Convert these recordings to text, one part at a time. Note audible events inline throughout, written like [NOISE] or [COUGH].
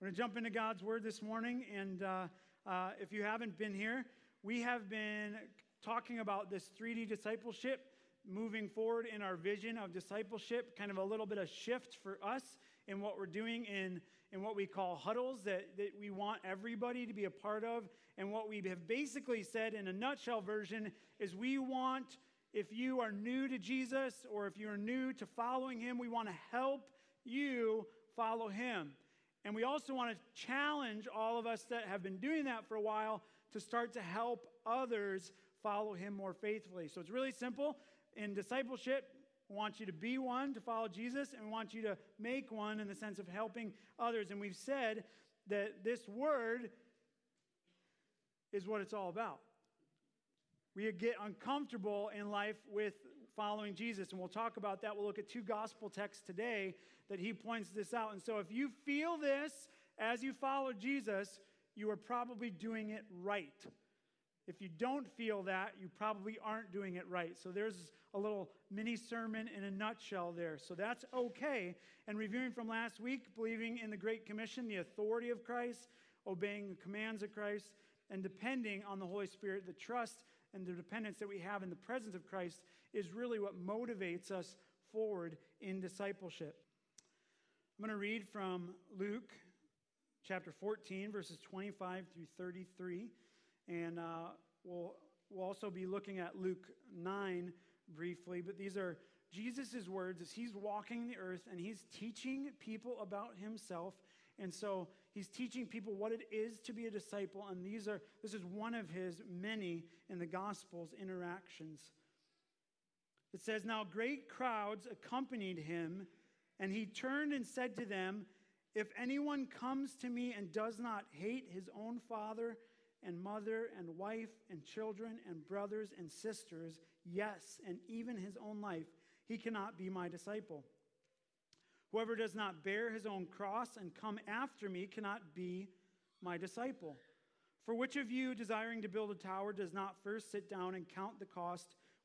We're going to jump into God's Word this morning. And uh, uh, if you haven't been here, we have been talking about this 3D discipleship, moving forward in our vision of discipleship, kind of a little bit of shift for us in what we're doing in, in what we call huddles that, that we want everybody to be a part of. And what we have basically said in a nutshell version is we want, if you are new to Jesus or if you're new to following him, we want to help you follow him. And we also want to challenge all of us that have been doing that for a while to start to help others follow him more faithfully. So it's really simple. In discipleship, we want you to be one to follow Jesus, and we want you to make one in the sense of helping others. And we've said that this word is what it's all about. We get uncomfortable in life with following Jesus, and we'll talk about that. We'll look at two gospel texts today that he points this out. And so if you feel this as you follow Jesus, you are probably doing it right. If you don't feel that, you probably aren't doing it right. So there's a little mini sermon in a nutshell there. So that's okay. And reviewing from last week, believing in the Great Commission, the authority of Christ, obeying the commands of Christ, and depending on the Holy Spirit, the trust and the dependence that we have in the presence of Christ is really what motivates us forward in discipleship. I'm going to read from Luke chapter 14, verses 25 through 33. And uh, we'll, we'll also be looking at Luke 9 briefly. But these are Jesus' words as he's walking the earth and he's teaching people about himself. And so he's teaching people what it is to be a disciple. And these are, this is one of his many in the Gospels interactions. It says, Now great crowds accompanied him and he turned and said to them, If anyone comes to me and does not hate his own father and mother and wife and children and brothers and sisters, yes, and even his own life, he cannot be my disciple. Whoever does not bear his own cross and come after me cannot be my disciple. For which of you, desiring to build a tower, does not first sit down and count the cost,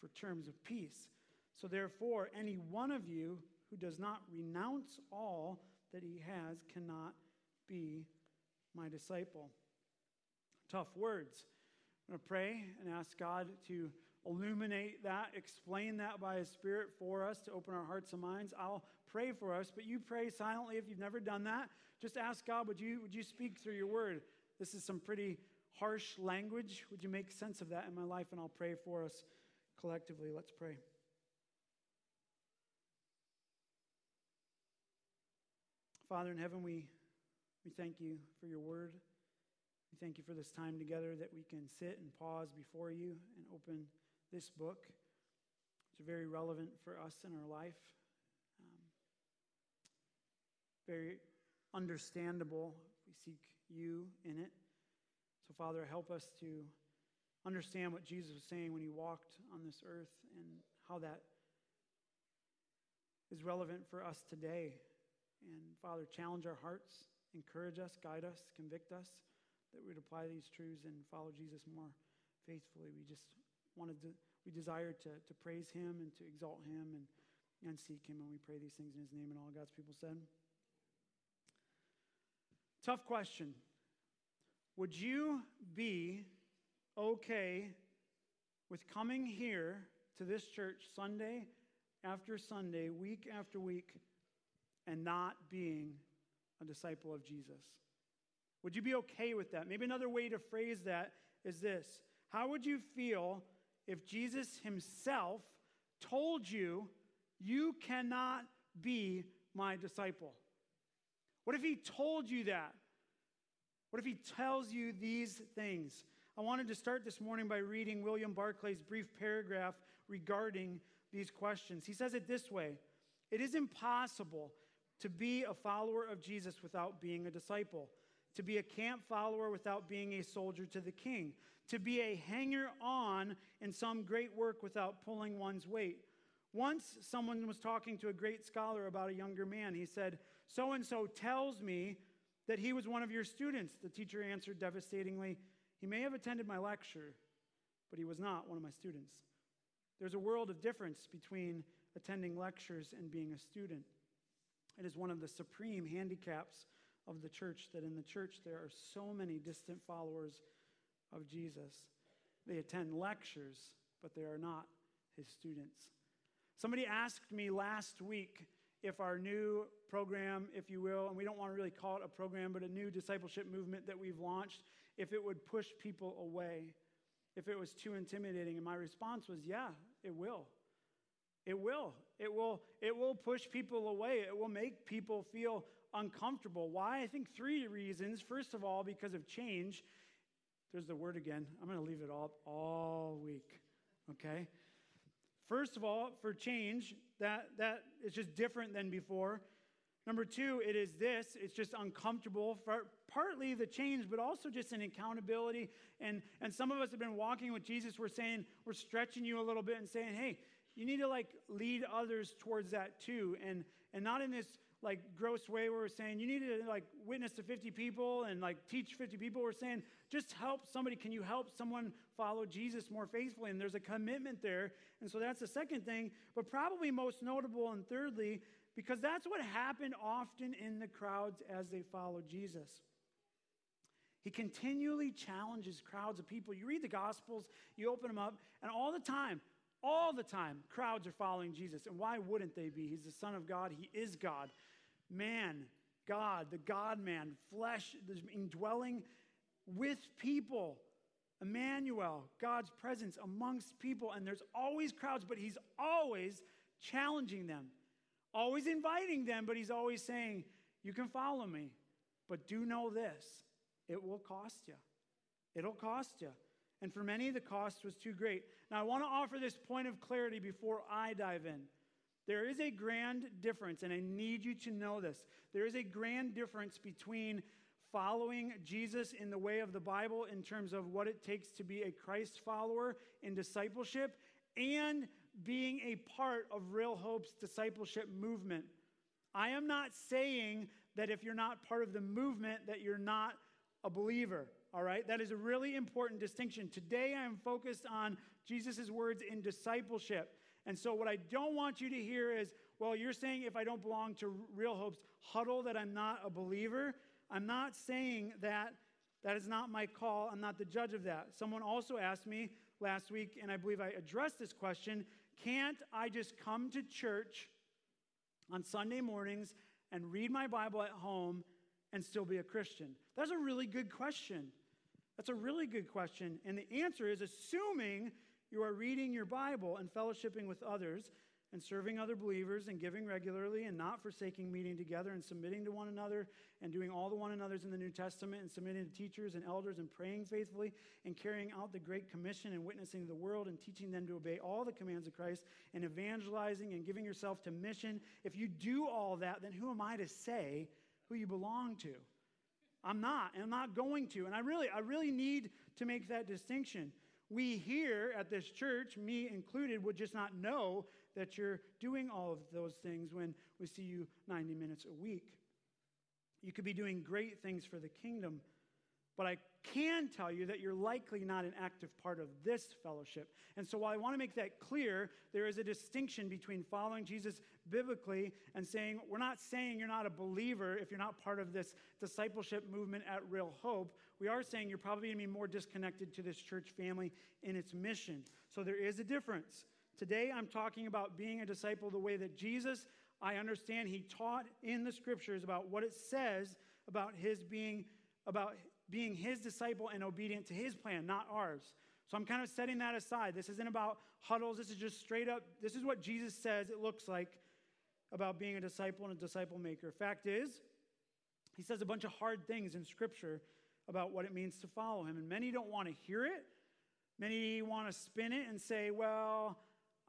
for terms of peace. So therefore, any one of you who does not renounce all that he has cannot be my disciple. Tough words. I'm going to pray and ask God to illuminate that, explain that by His Spirit for us, to open our hearts and minds. I'll pray for us, but you pray silently if you've never done that. Just ask God, would you, would you speak through your word? This is some pretty harsh language. Would you make sense of that in my life? And I'll pray for us collectively. Let's pray. Father in heaven, we, we thank you for your word. We thank you for this time together that we can sit and pause before you and open this book. It's very relevant for us in our life. Um, very understandable we seek you in it. So, Father, help us to understand what Jesus was saying when he walked on this earth and how that is relevant for us today and Father, challenge our hearts, encourage us, guide us, convict us that we'd apply these truths and follow Jesus more faithfully. We just wanted to, we desire to, to praise him and to exalt him and, and seek him. And we pray these things in his name and all God's people said. Tough question. Would you be okay with coming here to this church Sunday after Sunday, week after week, and not being a disciple of Jesus? Would you be okay with that? Maybe another way to phrase that is this How would you feel if Jesus himself told you, You cannot be my disciple? What if he told you that? What if he tells you these things? I wanted to start this morning by reading William Barclay's brief paragraph regarding these questions. He says it this way It is impossible to be a follower of Jesus without being a disciple. to be a camp follower without being a soldier to the king, to be a hanger on in some great work without pulling one's weight. Once someone was talking to a great scholar about a younger man. He said, So and so tells me that he was one of your students. The teacher answered devastatingly, He may have attended my lecture, but he was not one of my students. There's a world of difference between attending lectures and being a student. It is one of the supreme handicaps of the church that in the church there are so many distant followers of Jesus. They attend lectures, but they are not his students. Somebody asked me last week if our new program, if you will, and we don't want to really call it a program, but a new discipleship movement that we've launched, if it would push people away, if it was too intimidating. And my response was, yeah, it will. It will. It will it will push people away. It will make people feel uncomfortable. Why? I think three reasons. First of all, because of change. There's the word again. I'm going to leave it all all week. Okay? First of all, for change, that that is just different than before. Number two, it is this it's just uncomfortable for partly the change, but also just an accountability. And, and some of us have been walking with Jesus. We're saying, we're stretching you a little bit and saying, hey, you need to like lead others towards that too. And, and not in this like gross way where we're saying you need to like witness to 50 people and like teach 50 people. We're saying just help somebody. Can you help someone follow Jesus more faithfully? And there's a commitment there. And so that's the second thing. But probably most notable and thirdly, because that's what happened often in the crowds as they followed Jesus. He continually challenges crowds of people. You read the Gospels, you open them up, and all the time, all the time, crowds are following Jesus. And why wouldn't they be? He's the Son of God, He is God. Man, God, the God man, flesh, indwelling with people. Emmanuel, God's presence amongst people. And there's always crowds, but He's always challenging them, always inviting them, but He's always saying, You can follow me, but do know this it will cost you. It'll cost you. And for many, the cost was too great. Now, I want to offer this point of clarity before I dive in. There is a grand difference, and I need you to know this. There is a grand difference between following Jesus in the way of the Bible in terms of what it takes to be a Christ follower in discipleship and being a part of Real Hope's discipleship movement. I am not saying that if you're not part of the movement that you're not a believer. All right? That is a really important distinction. Today I am focused on Jesus' words in discipleship. And so what I don't want you to hear is, well, you're saying if I don't belong to Real Hope's huddle that I'm not a believer. I'm not saying that that is not my call. I'm not the judge of that. Someone also asked me last week, and I believe I addressed this question can't I just come to church on Sunday mornings and read my Bible at home and still be a Christian? That's a really good question. That's a really good question. And the answer is assuming you are reading your Bible and fellowshipping with others and serving other believers and giving regularly and not forsaking meeting together and submitting to one another and doing all the one another's in the New Testament and submitting to teachers and elders and praying faithfully and carrying out the Great Commission and witnessing the world and teaching them to obey all the commands of Christ and evangelizing and giving yourself to mission. If you do all that, then who am I to say who you belong to? I'm not, and I'm not going to. And I really, I really need to make that distinction. We here at this church, me included, would just not know that you're doing all of those things when we see you 90 minutes a week. You could be doing great things for the kingdom, but I can tell you that you're likely not an active part of this fellowship. And so, while I want to make that clear, there is a distinction between following Jesus biblically and saying, we're not saying you're not a believer if you're not part of this discipleship movement at Real Hope. We are saying you're probably going to be more disconnected to this church family in its mission. So, there is a difference. Today, I'm talking about being a disciple the way that Jesus, I understand, he taught in the scriptures about what it says about his being, about being his disciple and obedient to his plan, not ours. So I'm kind of setting that aside. This isn't about huddles. This is just straight up. This is what Jesus says it looks like about being a disciple and a disciple maker. Fact is, he says a bunch of hard things in Scripture about what it means to follow him. And many don't want to hear it. Many want to spin it and say, well,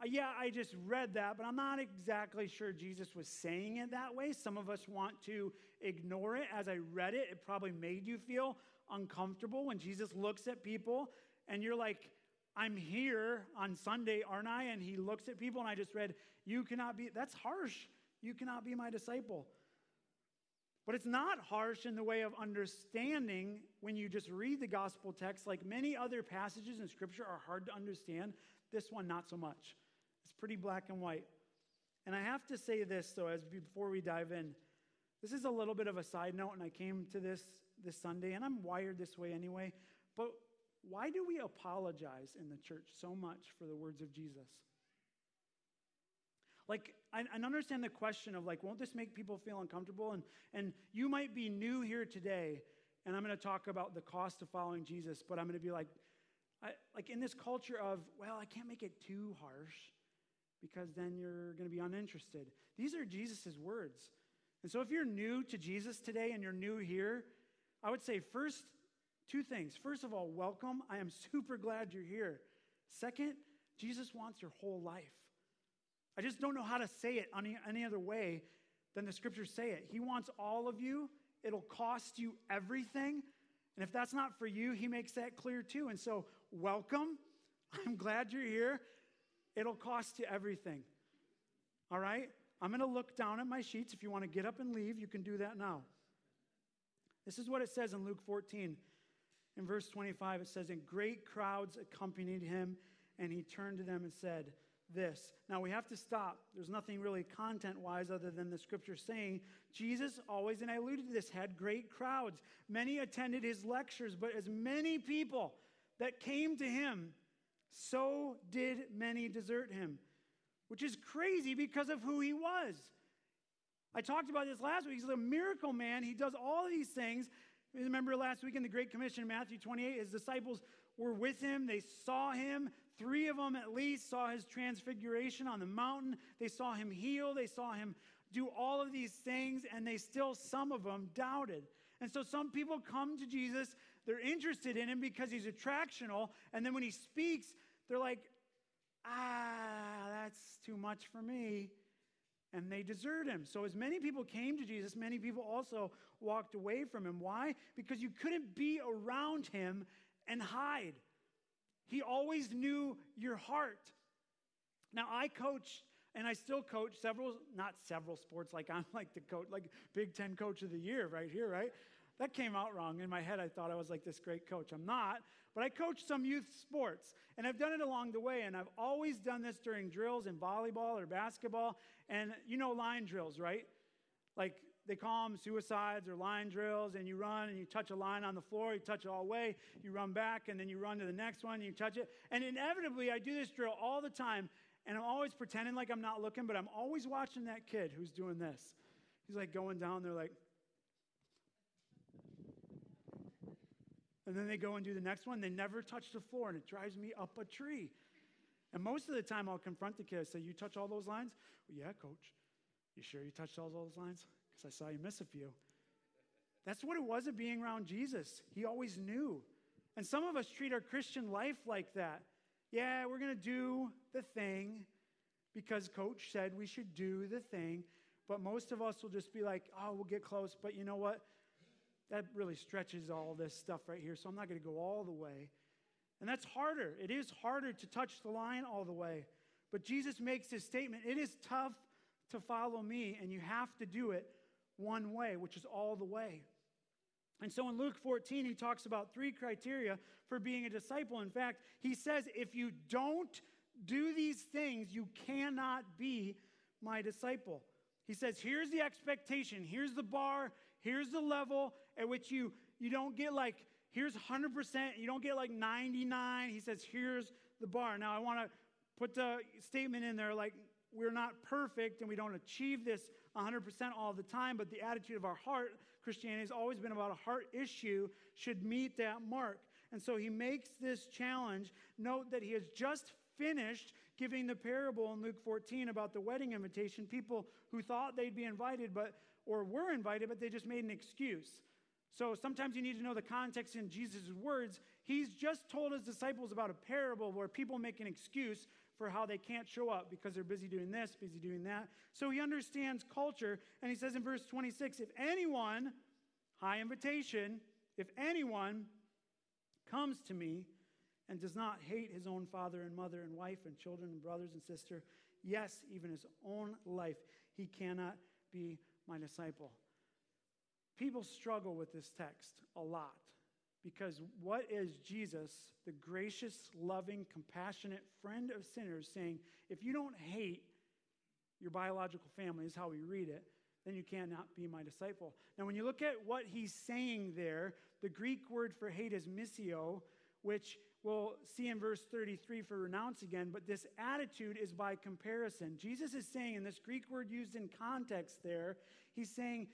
Uh, yeah, I just read that, but I'm not exactly sure Jesus was saying it that way. Some of us want to ignore it. As I read it, it probably made you feel uncomfortable when Jesus looks at people and you're like, I'm here on Sunday, aren't I? And he looks at people, and I just read, You cannot be, that's harsh. You cannot be my disciple. But it's not harsh in the way of understanding when you just read the gospel text. Like many other passages in Scripture are hard to understand, this one, not so much. It's pretty black and white. And I have to say this, though, as before we dive in. This is a little bit of a side note, and I came to this this Sunday, and I'm wired this way anyway. But why do we apologize in the church so much for the words of Jesus? Like, I, I understand the question of, like, won't this make people feel uncomfortable? And, and you might be new here today, and I'm going to talk about the cost of following Jesus, but I'm going to be like, I, like in this culture of, well, I can't make it too harsh because then you're going to be uninterested. These are Jesus' words. And so if you're new to Jesus today and you're new here, I would say first, two things. First of all, welcome. I am super glad you're here. Second, Jesus wants your whole life. I just don't know how to say it any, any other way than the scriptures say it. He wants all of you, it'll cost you everything. And if that's not for you, he makes that clear too. And so, welcome. [LAUGHS] I'm glad you're here. It'll cost you everything. All right? I'm going to look down at my sheets. If you want to get up and leave, you can do that now. This is what it says in Luke 14. In verse 25, it says, And great crowds accompanied him, and he turned to them and said, this. Now we have to stop. There's nothing really content wise other than the scripture saying Jesus always, and I alluded to this, had great crowds. Many attended his lectures, but as many people that came to him, so did many desert him, which is crazy because of who he was. I talked about this last week. He's a miracle man. He does all these things. Remember last week in the Great Commission, Matthew 28, his disciples were with him. They saw him. Three of them at least saw his transfiguration on the mountain. They saw him heal. They saw him do all of these things, and they still, some of them, doubted. And so some people come to Jesus, they're interested in him because he's attractional, and then when he speaks, they're like, ah, that's too much for me. And they desert him. So, as many people came to Jesus, many people also walked away from him. Why? Because you couldn't be around him and hide. He always knew your heart. Now, I coach and I still coach several, not several sports, like I'm [LAUGHS] like the coach, like Big Ten Coach of the Year right here, right? That came out wrong. In my head, I thought I was like this great coach. I'm not, but I coach some youth sports, and I've done it along the way, and I've always done this during drills in volleyball or basketball, and you know line drills, right? Like they call them suicides or line drills, and you run and you touch a line on the floor, you touch it all the way, you run back, and then you run to the next one, and you touch it. And inevitably, I do this drill all the time, and I'm always pretending like I'm not looking, but I'm always watching that kid who's doing this. He's like going down there, like, and then they go and do the next one. They never touch the floor, and it drives me up a tree. And most of the time, I'll confront the kid. I say, You touch all those lines? Well, yeah, coach. You sure you touched all those lines? because I saw you miss a few. That's what it was of being around Jesus. He always knew. And some of us treat our Christian life like that. Yeah, we're going to do the thing because coach said we should do the thing. But most of us will just be like, oh, we'll get close. But you know what? That really stretches all this stuff right here. So I'm not going to go all the way. And that's harder. It is harder to touch the line all the way. But Jesus makes this statement it is tough to follow me, and you have to do it one way, which is all the way. And so in Luke 14, he talks about three criteria for being a disciple. In fact, he says, if you don't do these things, you cannot be my disciple. He says, here's the expectation, here's the bar, here's the level at which you, you don't get like, here's 100%, you don't get like 99. He says, here's the bar. Now, I want to put the statement in there like, we're not perfect and we don't achieve this 100% all the time, but the attitude of our heart, Christianity has always been about a heart issue, should meet that mark. And so he makes this challenge. Note that he has just finished giving the parable in Luke 14 about the wedding invitation. People who thought they'd be invited, but or were invited, but they just made an excuse. So sometimes you need to know the context in Jesus' words. He's just told his disciples about a parable where people make an excuse for how they can't show up because they're busy doing this, busy doing that. So he understands culture, and he says in verse 26 if anyone, high invitation, if anyone comes to me and does not hate his own father and mother and wife and children and brothers and sister, yes, even his own life, he cannot be my disciple. People struggle with this text a lot because what is Jesus, the gracious, loving, compassionate friend of sinners, saying, if you don't hate your biological family, is how we read it, then you cannot be my disciple. Now, when you look at what he's saying there, the Greek word for hate is miseo, which we'll see in verse 33 for renounce again, but this attitude is by comparison. Jesus is saying, in this Greek word used in context there, he's saying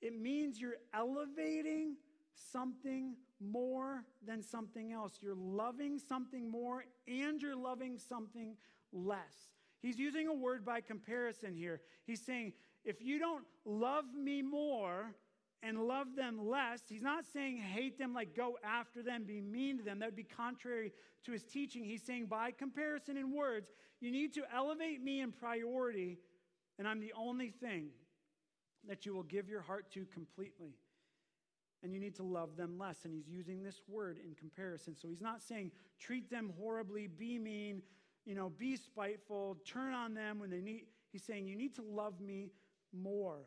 it means you're elevating something more than something else. You're loving something more and you're loving something less. He's using a word by comparison here. He's saying, if you don't love me more and love them less, he's not saying hate them, like go after them, be mean to them. That would be contrary to his teaching. He's saying, by comparison in words, you need to elevate me in priority, and I'm the only thing that you will give your heart to completely and you need to love them less. And he's using this word in comparison. So he's not saying treat them horribly, be mean, you know, be spiteful, turn on them when they need. He's saying you need to love me more.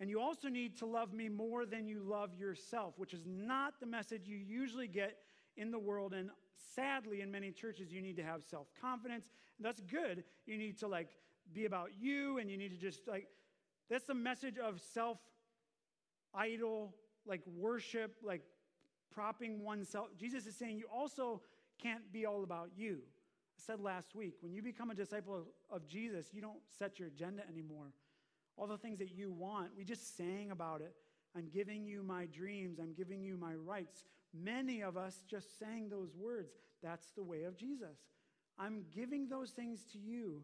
And you also need to love me more than you love yourself, which is not the message you usually get in the world. And sadly, in many churches, you need to have self confidence. That's good. You need to like be about you, and you need to just like, that's the message of self idol like worship, like propping oneself. Jesus is saying you also can't be all about you. I said last week, when you become a disciple of Jesus, you don't set your agenda anymore. All the things that you want, we just sang about it. I'm giving you my dreams, I'm giving you my rights. Many of us just sang those words. That's the way of Jesus. I'm giving those things to you,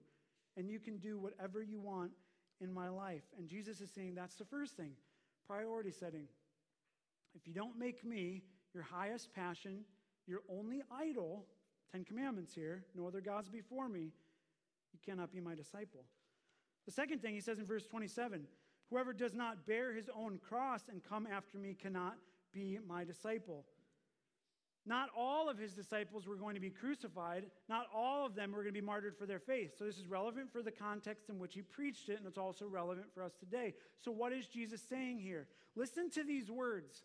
and you can do whatever you want in my life. And Jesus is saying that's the first thing priority setting. If you don't make me your highest passion, your only idol, Ten Commandments here, no other gods before me, you cannot be my disciple. The second thing he says in verse 27 whoever does not bear his own cross and come after me cannot be my disciple. Not all of his disciples were going to be crucified. Not all of them were going to be martyred for their faith. So, this is relevant for the context in which he preached it, and it's also relevant for us today. So, what is Jesus saying here? Listen to these words.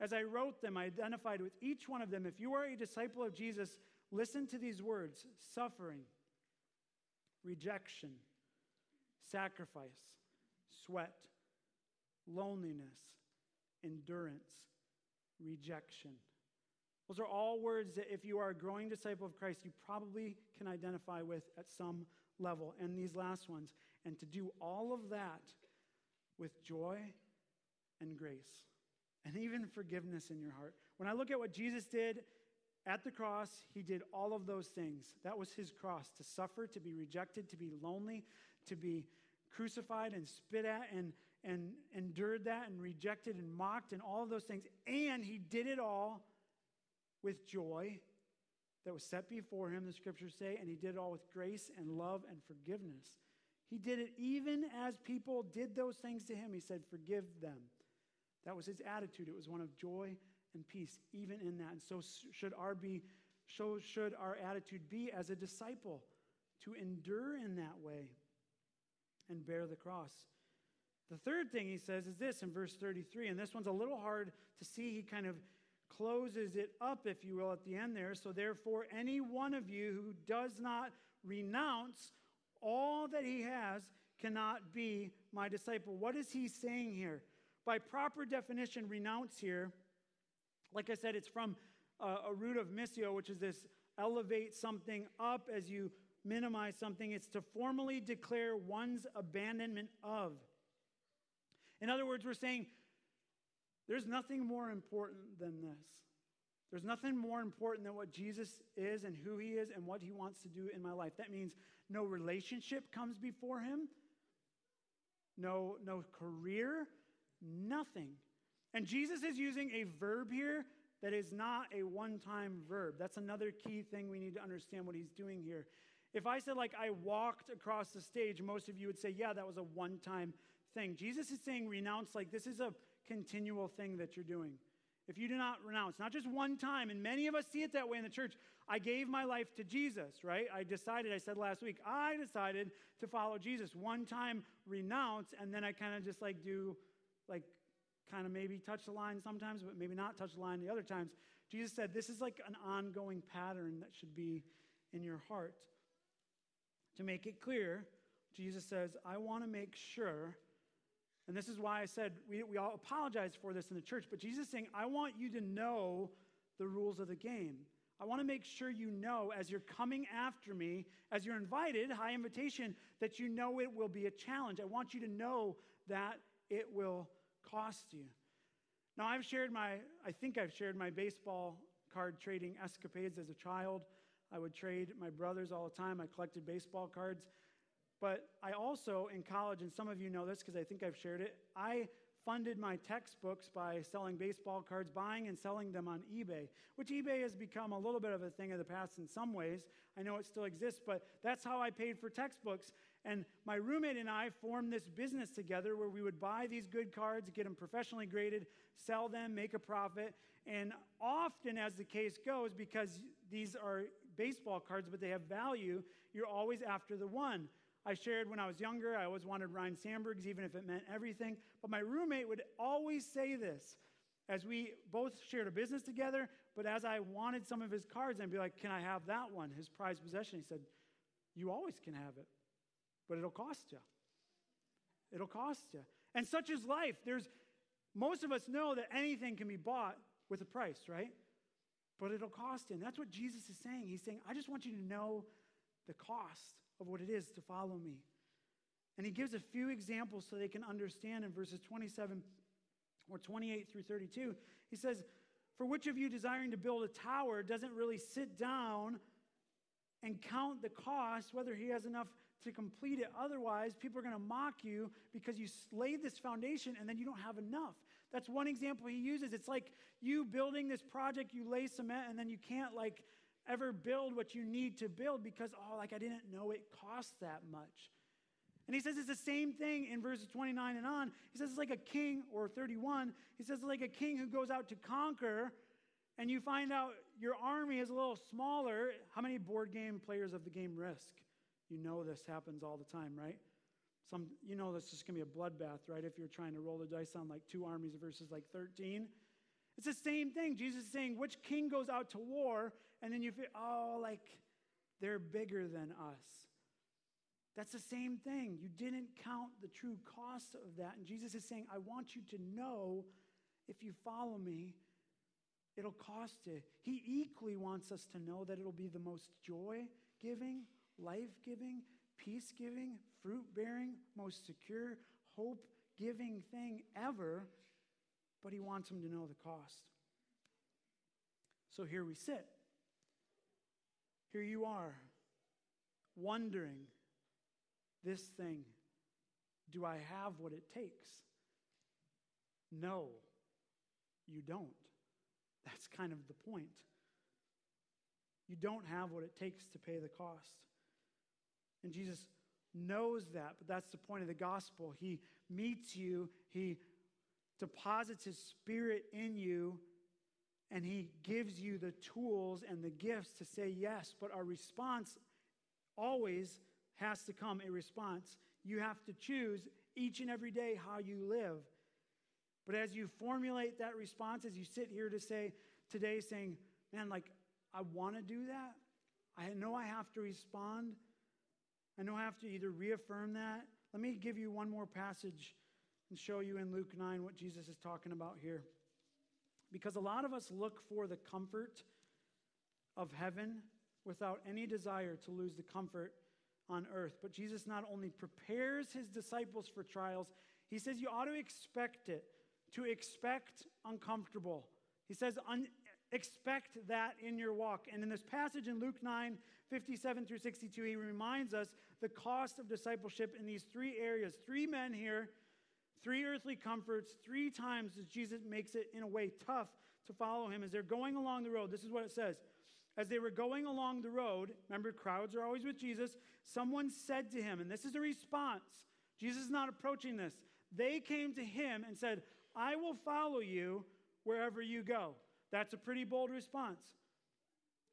As I wrote them, I identified with each one of them. If you are a disciple of Jesus, listen to these words suffering, rejection, sacrifice, sweat, loneliness, endurance, rejection. Those are all words that, if you are a growing disciple of Christ, you probably can identify with at some level. And these last ones. And to do all of that with joy and grace and even forgiveness in your heart. When I look at what Jesus did at the cross, he did all of those things. That was his cross to suffer, to be rejected, to be lonely, to be crucified and spit at and, and endured that and rejected and mocked and all of those things. And he did it all with joy that was set before him, the scriptures say, and he did it all with grace and love and forgiveness. He did it even as people did those things to him. He said, Forgive them. That was his attitude. It was one of joy and peace, even in that. And so should our be, so should our attitude be as a disciple to endure in that way and bear the cross. The third thing he says is this in verse 33, and this one's a little hard to see. He kind of closes it up, if you will, at the end there. So, therefore, any one of you who does not renounce all that he has cannot be my disciple. What is he saying here? By proper definition, renounce here, like I said, it's from uh, a root of miseo, which is this elevate something up as you minimize something. It's to formally declare one's abandonment of. In other words, we're saying there's nothing more important than this. There's nothing more important than what Jesus is and who he is and what he wants to do in my life. That means no relationship comes before him, no, no career, nothing. And Jesus is using a verb here that is not a one time verb. That's another key thing we need to understand what he's doing here. If I said, like, I walked across the stage, most of you would say, yeah, that was a one time thing. Jesus is saying, renounce, like, this is a continual thing that you're doing. If you do not renounce, not just one time, and many of us see it that way in the church. I gave my life to Jesus, right? I decided, I said last week, I decided to follow Jesus. One time renounce, and then I kind of just like do, like, kind of maybe touch the line sometimes, but maybe not touch the line the other times. Jesus said this is like an ongoing pattern that should be in your heart. To make it clear, Jesus says, I want to make sure and this is why I said we, we all apologize for this in the church, but Jesus is saying, I want you to know the rules of the game. I want to make sure you know as you're coming after me, as you're invited, high invitation, that you know it will be a challenge. I want you to know that it will cost you. Now, I've shared my, I think I've shared my baseball card trading escapades as a child. I would trade my brothers all the time. I collected baseball cards. But I also, in college, and some of you know this because I think I've shared it, I funded my textbooks by selling baseball cards, buying and selling them on eBay, which eBay has become a little bit of a thing of the past in some ways. I know it still exists, but that's how I paid for textbooks. And my roommate and I formed this business together where we would buy these good cards, get them professionally graded, sell them, make a profit. And often, as the case goes, because these are baseball cards, but they have value, you're always after the one. I shared when I was younger, I always wanted Ryne Sandberg's, even if it meant everything. But my roommate would always say this as we both shared a business together. But as I wanted some of his cards, I'd be like, Can I have that one? His prized possession. He said, You always can have it, but it'll cost you. It'll cost you. And such is life. There's most of us know that anything can be bought with a price, right? But it'll cost you. And that's what Jesus is saying. He's saying, I just want you to know the cost of what it is to follow me. And he gives a few examples so they can understand in verses 27 or 28 through 32. He says, For which of you desiring to build a tower doesn't really sit down and count the cost, whether he has enough to complete it? Otherwise, people are going to mock you because you laid this foundation and then you don't have enough. That's one example he uses. It's like you building this project, you lay cement, and then you can't, like, ever build what you need to build because, oh, like I didn't know it costs that much. And he says it's the same thing in verses 29 and on. He says it's like a king, or 31. He says it's like a king who goes out to conquer, and you find out your army is a little smaller. How many board game players of the game Risk? You know this happens all the time, right? Some, you know this is going to be a bloodbath, right? If you're trying to roll the dice on like two armies versus like 13. It's the same thing. Jesus is saying, which king goes out to war, and then you feel, oh, like they're bigger than us. That's the same thing. You didn't count the true cost of that. And Jesus is saying, I want you to know if you follow me, it'll cost you. He equally wants us to know that it'll be the most joy giving, life giving, peace giving, fruit bearing, most secure, hope giving thing ever but he wants them to know the cost. So here we sit. Here you are, wondering this thing do I have what it takes? No, you don't. That's kind of the point. You don't have what it takes to pay the cost. And Jesus knows that, but that's the point of the gospel. He meets you, He deposits his spirit in you and he gives you the tools and the gifts to say yes. But our response always has to come a response. You have to choose each and every day how you live. But as you formulate that response, as you sit here to say today, saying, man, like, I want to do that. I know I have to respond. I know I have to either reaffirm that. Let me give you one more passage and show you in Luke 9 what Jesus is talking about here. Because a lot of us look for the comfort of heaven without any desire to lose the comfort on earth. But Jesus not only prepares his disciples for trials, he says you ought to expect it, to expect uncomfortable. He says, un- expect that in your walk. And in this passage in Luke 9, 57 through 62, he reminds us the cost of discipleship in these three areas. Three men here Three earthly comforts, three times as Jesus makes it in a way tough to follow him as they're going along the road. This is what it says As they were going along the road, remember, crowds are always with Jesus, someone said to him, and this is a response. Jesus is not approaching this. They came to him and said, I will follow you wherever you go. That's a pretty bold response.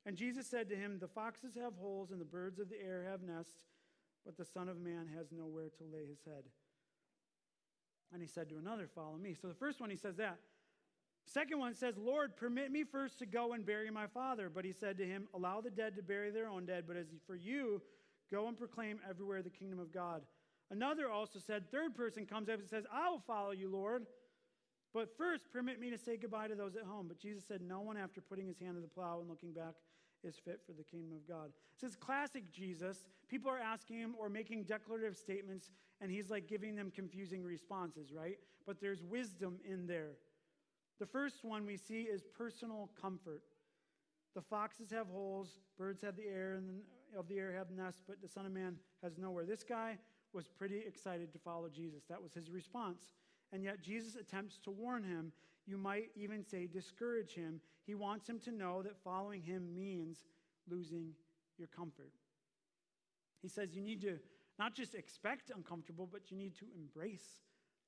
And Jesus said to him, The foxes have holes and the birds of the air have nests, but the Son of Man has nowhere to lay his head. And he said to another, Follow me. So the first one, he says that. Second one says, Lord, permit me first to go and bury my father. But he said to him, Allow the dead to bury their own dead, but as for you, go and proclaim everywhere the kingdom of God. Another also said, Third person comes up and says, I will follow you, Lord. But first, permit me to say goodbye to those at home. But Jesus said, No one, after putting his hand to the plow and looking back, is fit for the kingdom of God. This is classic Jesus. People are asking him or making declarative statements, and he's like giving them confusing responses, right? But there's wisdom in there. The first one we see is personal comfort. The foxes have holes, birds have the air, and of the air have nests, but the Son of Man has nowhere. This guy was pretty excited to follow Jesus. That was his response. And yet Jesus attempts to warn him. You might even say discourage him. He wants him to know that following him means losing your comfort. He says you need to not just expect uncomfortable, but you need to embrace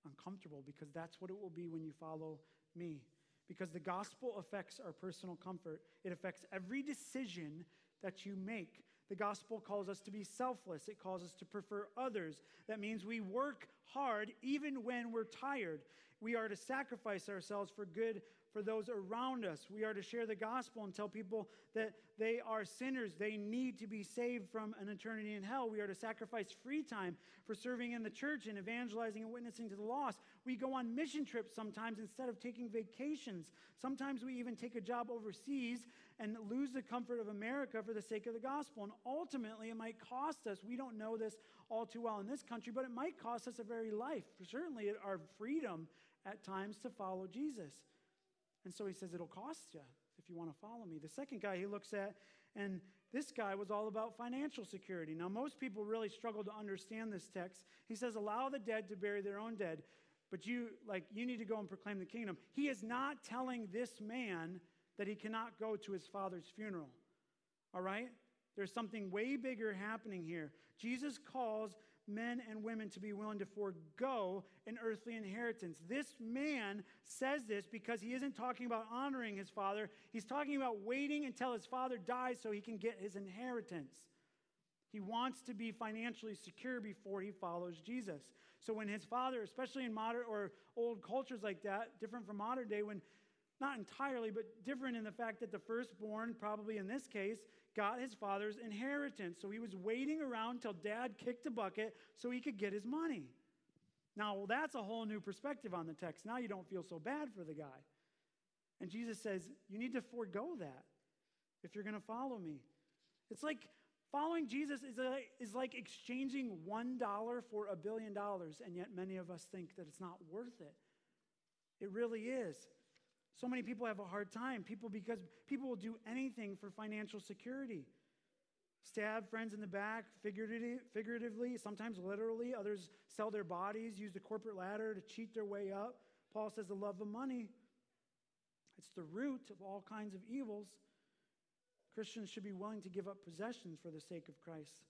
uncomfortable because that's what it will be when you follow me. Because the gospel affects our personal comfort, it affects every decision that you make. The gospel calls us to be selfless. It calls us to prefer others. That means we work hard even when we're tired. We are to sacrifice ourselves for good for those around us. We are to share the gospel and tell people that they are sinners. They need to be saved from an eternity in hell. We are to sacrifice free time for serving in the church and evangelizing and witnessing to the lost. We go on mission trips sometimes instead of taking vacations. Sometimes we even take a job overseas and lose the comfort of America for the sake of the gospel. And ultimately, it might cost us. We don't know this all too well in this country, but it might cost us a very life, certainly our freedom at times to follow Jesus. And so he says, It'll cost you if you want to follow me. The second guy he looks at, and this guy was all about financial security. Now, most people really struggle to understand this text. He says, Allow the dead to bury their own dead, but you, like, you need to go and proclaim the kingdom. He is not telling this man that he cannot go to his father's funeral. All right? There's something way bigger happening here. Jesus calls men and women to be willing to forego an earthly inheritance. This man says this because he isn't talking about honoring his father, he's talking about waiting until his father dies so he can get his inheritance. He wants to be financially secure before he follows Jesus. So when his father, especially in modern or old cultures like that, different from modern day, when not entirely, but different in the fact that the firstborn, probably in this case, got his father's inheritance. So he was waiting around till dad kicked a bucket so he could get his money. Now, that's a whole new perspective on the text. Now you don't feel so bad for the guy. And Jesus says, You need to forego that if you're going to follow me. It's like following Jesus is, a, is like exchanging $1 for a billion dollars, and yet many of us think that it's not worth it. It really is. So many people have a hard time. People, because people will do anything for financial security. Stab friends in the back, figuratively, figuratively, sometimes literally. Others sell their bodies, use the corporate ladder to cheat their way up. Paul says the love of money, it's the root of all kinds of evils. Christians should be willing to give up possessions for the sake of Christ.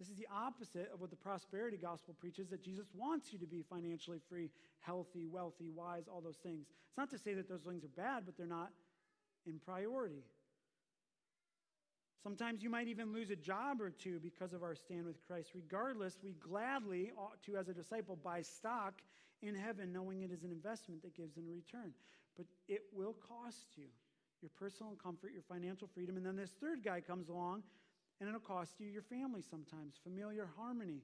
This is the opposite of what the prosperity gospel preaches that Jesus wants you to be financially free, healthy, wealthy, wise, all those things. It's not to say that those things are bad, but they're not in priority. Sometimes you might even lose a job or two because of our stand with Christ. Regardless, we gladly ought to, as a disciple, buy stock in heaven, knowing it is an investment that gives in return. But it will cost you your personal comfort, your financial freedom. And then this third guy comes along and it'll cost you your family sometimes, familiar harmony.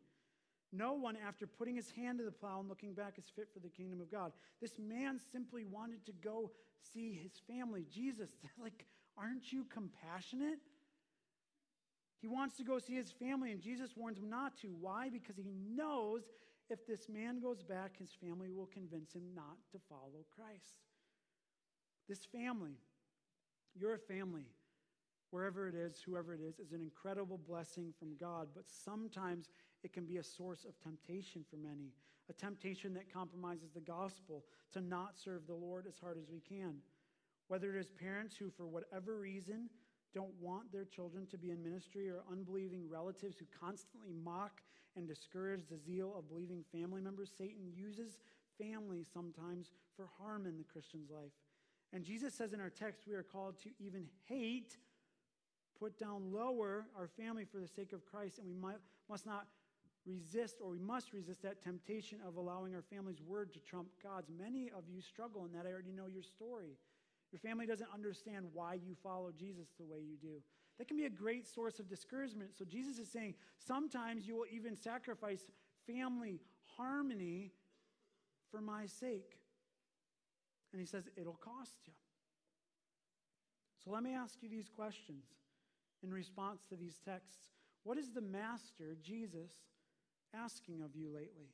No one, after putting his hand to the plow and looking back, is fit for the kingdom of God. This man simply wanted to go see his family. Jesus, [LAUGHS] like, aren't you compassionate? He wants to go see his family, and Jesus warns him not to. Why? Because he knows if this man goes back, his family will convince him not to follow Christ. This family, you're a family wherever it is, whoever it is, is an incredible blessing from God, but sometimes it can be a source of temptation for many, a temptation that compromises the gospel to not serve the Lord as hard as we can. Whether it is parents who, for whatever reason, don't want their children to be in ministry or unbelieving relatives who constantly mock and discourage the zeal of believing family members. Satan uses family sometimes for harm in the Christian's life. And Jesus says in our text, we are called to even hate, put down lower our family for the sake of Christ, and we might, must not resist or we must resist that temptation of allowing our family's word to trump God's. Many of you struggle in that. I already know your story. Your family doesn't understand why you follow Jesus the way you do. That can be a great source of discouragement. So Jesus is saying sometimes you will even sacrifice family harmony for my sake. And he says it'll cost you. So let me ask you these questions in response to these texts. What is the Master, Jesus, asking of you lately?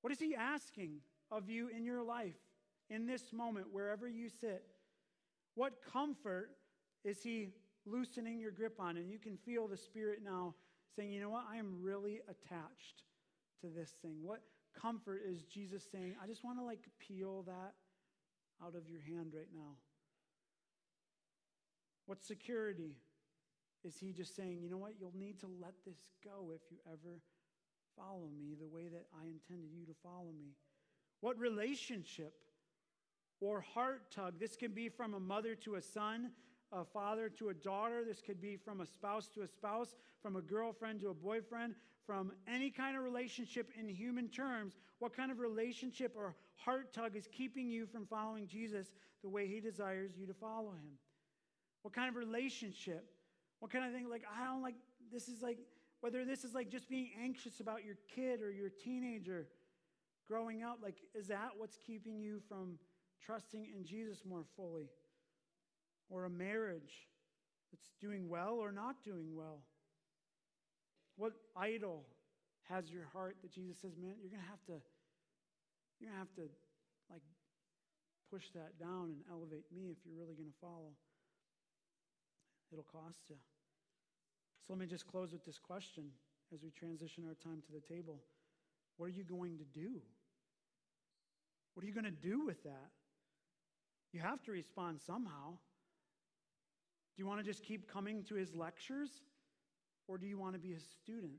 What is he asking of you in your life, in this moment, wherever you sit? What comfort is he loosening your grip on? And you can feel the Spirit now saying, you know what? I am really attached to this thing. What comfort is Jesus saying? I just want to like peel that out of your hand right now. What security is he just saying, you know what? You'll need to let this go if you ever follow me the way that I intended you to follow me. What relationship or heart tug. This can be from a mother to a son, a father to a daughter. This could be from a spouse to a spouse, from a girlfriend to a boyfriend, from any kind of relationship in human terms. What kind of relationship or heart tug is keeping you from following Jesus the way he desires you to follow him? What kind of relationship? What kind of thing? Like, I don't like, this is like, whether this is like just being anxious about your kid or your teenager growing up, like, is that what's keeping you from trusting in Jesus more fully, or a marriage that's doing well or not doing well? What idol has your heart that Jesus says, man, you're going to have to, you're going to have to, like, push that down and elevate me if you're really going to follow? It'll cost you. So let me just close with this question as we transition our time to the table. What are you going to do? What are you going to do with that? You have to respond somehow. Do you want to just keep coming to his lectures? Or do you want to be a student?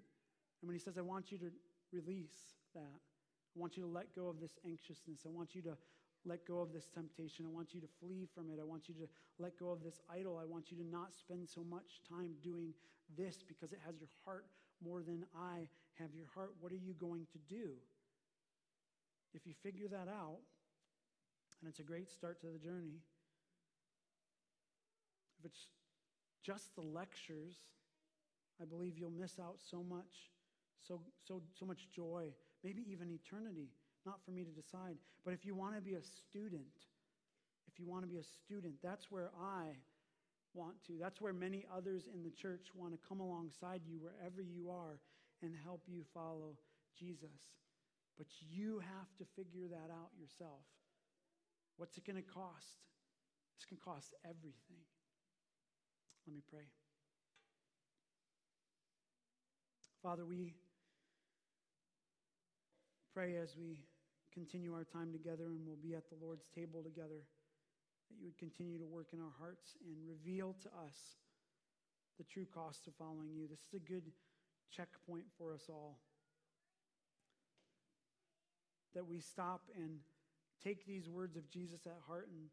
And when he says, I want you to release that, I want you to let go of this anxiousness, I want you to let go of this temptation, I want you to flee from it, I want you to let go of this idol, I want you to not spend so much time doing this because it has your heart more than I have your heart. What are you going to do? If you figure that out, and it's a great start to the journey. If it's just the lectures, I believe you'll miss out so much, so, so, so much joy, maybe even eternity. Not for me to decide. But if you want to be a student, if you want to be a student, that's where I want to. That's where many others in the church want to come alongside you wherever you are and help you follow Jesus. But you have to figure that out yourself. What's it going to cost? Going to cost everything. Let me pray. Father, we pray as we continue our time together and we'll be at the Lord's table together that you would continue to work in our hearts and reveal to us the true cost of following you. This is a good checkpoint for us all. That we stop and take these words of Jesus at heart and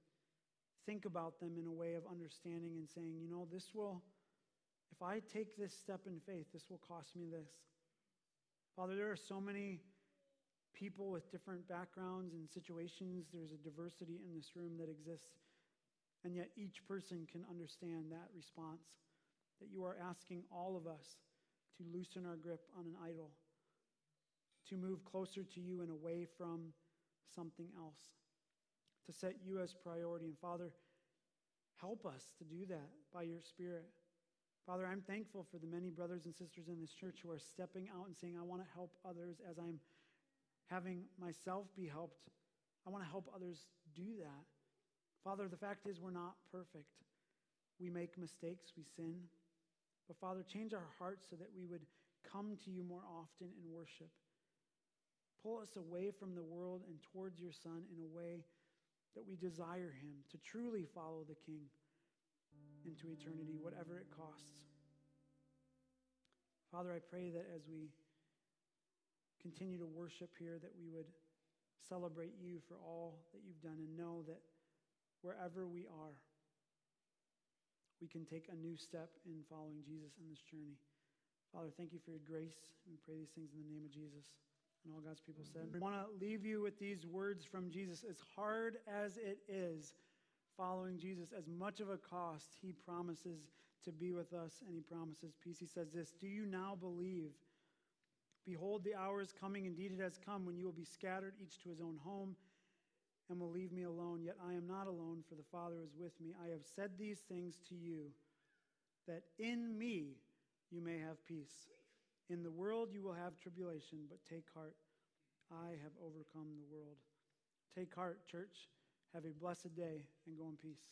think about them in a way of understanding and saying, you know, this will, if I take this step in faith, this will cost me this. Father, there are so many people with different backgrounds and situations. There's a diversity in this room that exists. And yet each person can understand that response that you are asking all of us to loosen our grip on an idol, to move closer to you and away from something else, to set you as priority. And Father, help us to do that by your Spirit. Father, I'm thankful for the many brothers and sisters in this church who are stepping out and saying, I want to help others as I'm having myself be helped. I want to help others do that. Father, the fact is, we're not perfect. We make mistakes, we sin. But Father, change our hearts so that we would come to you more often in worship. Pull us away from the world and towards your Son in a way that we desire him, to truly follow the King. into eternity, whatever it costs. Father, I pray that as we continue to worship here, that we would celebrate you for all that you've done and know that wherever we are, we can take a new step in following Jesus in this journey. Father, thank you for your grace. We pray these things in the name of Jesus. And all God's people said. I want to leave you with these words from Jesus. As hard as it is following Jesus, as much of a cost, he promises to be with us and he promises peace. He says this Do you now believe? Behold, the hour is coming, indeed it has come, when you will be scattered, each to his own home, and will leave me alone. Yet I am not alone, for the Father is with me. I have said these things to you, that in me you may have peace. In the world you will have tribulation, but take heart. I have overcome the world. Take heart, church. Have a blessed day and go in peace.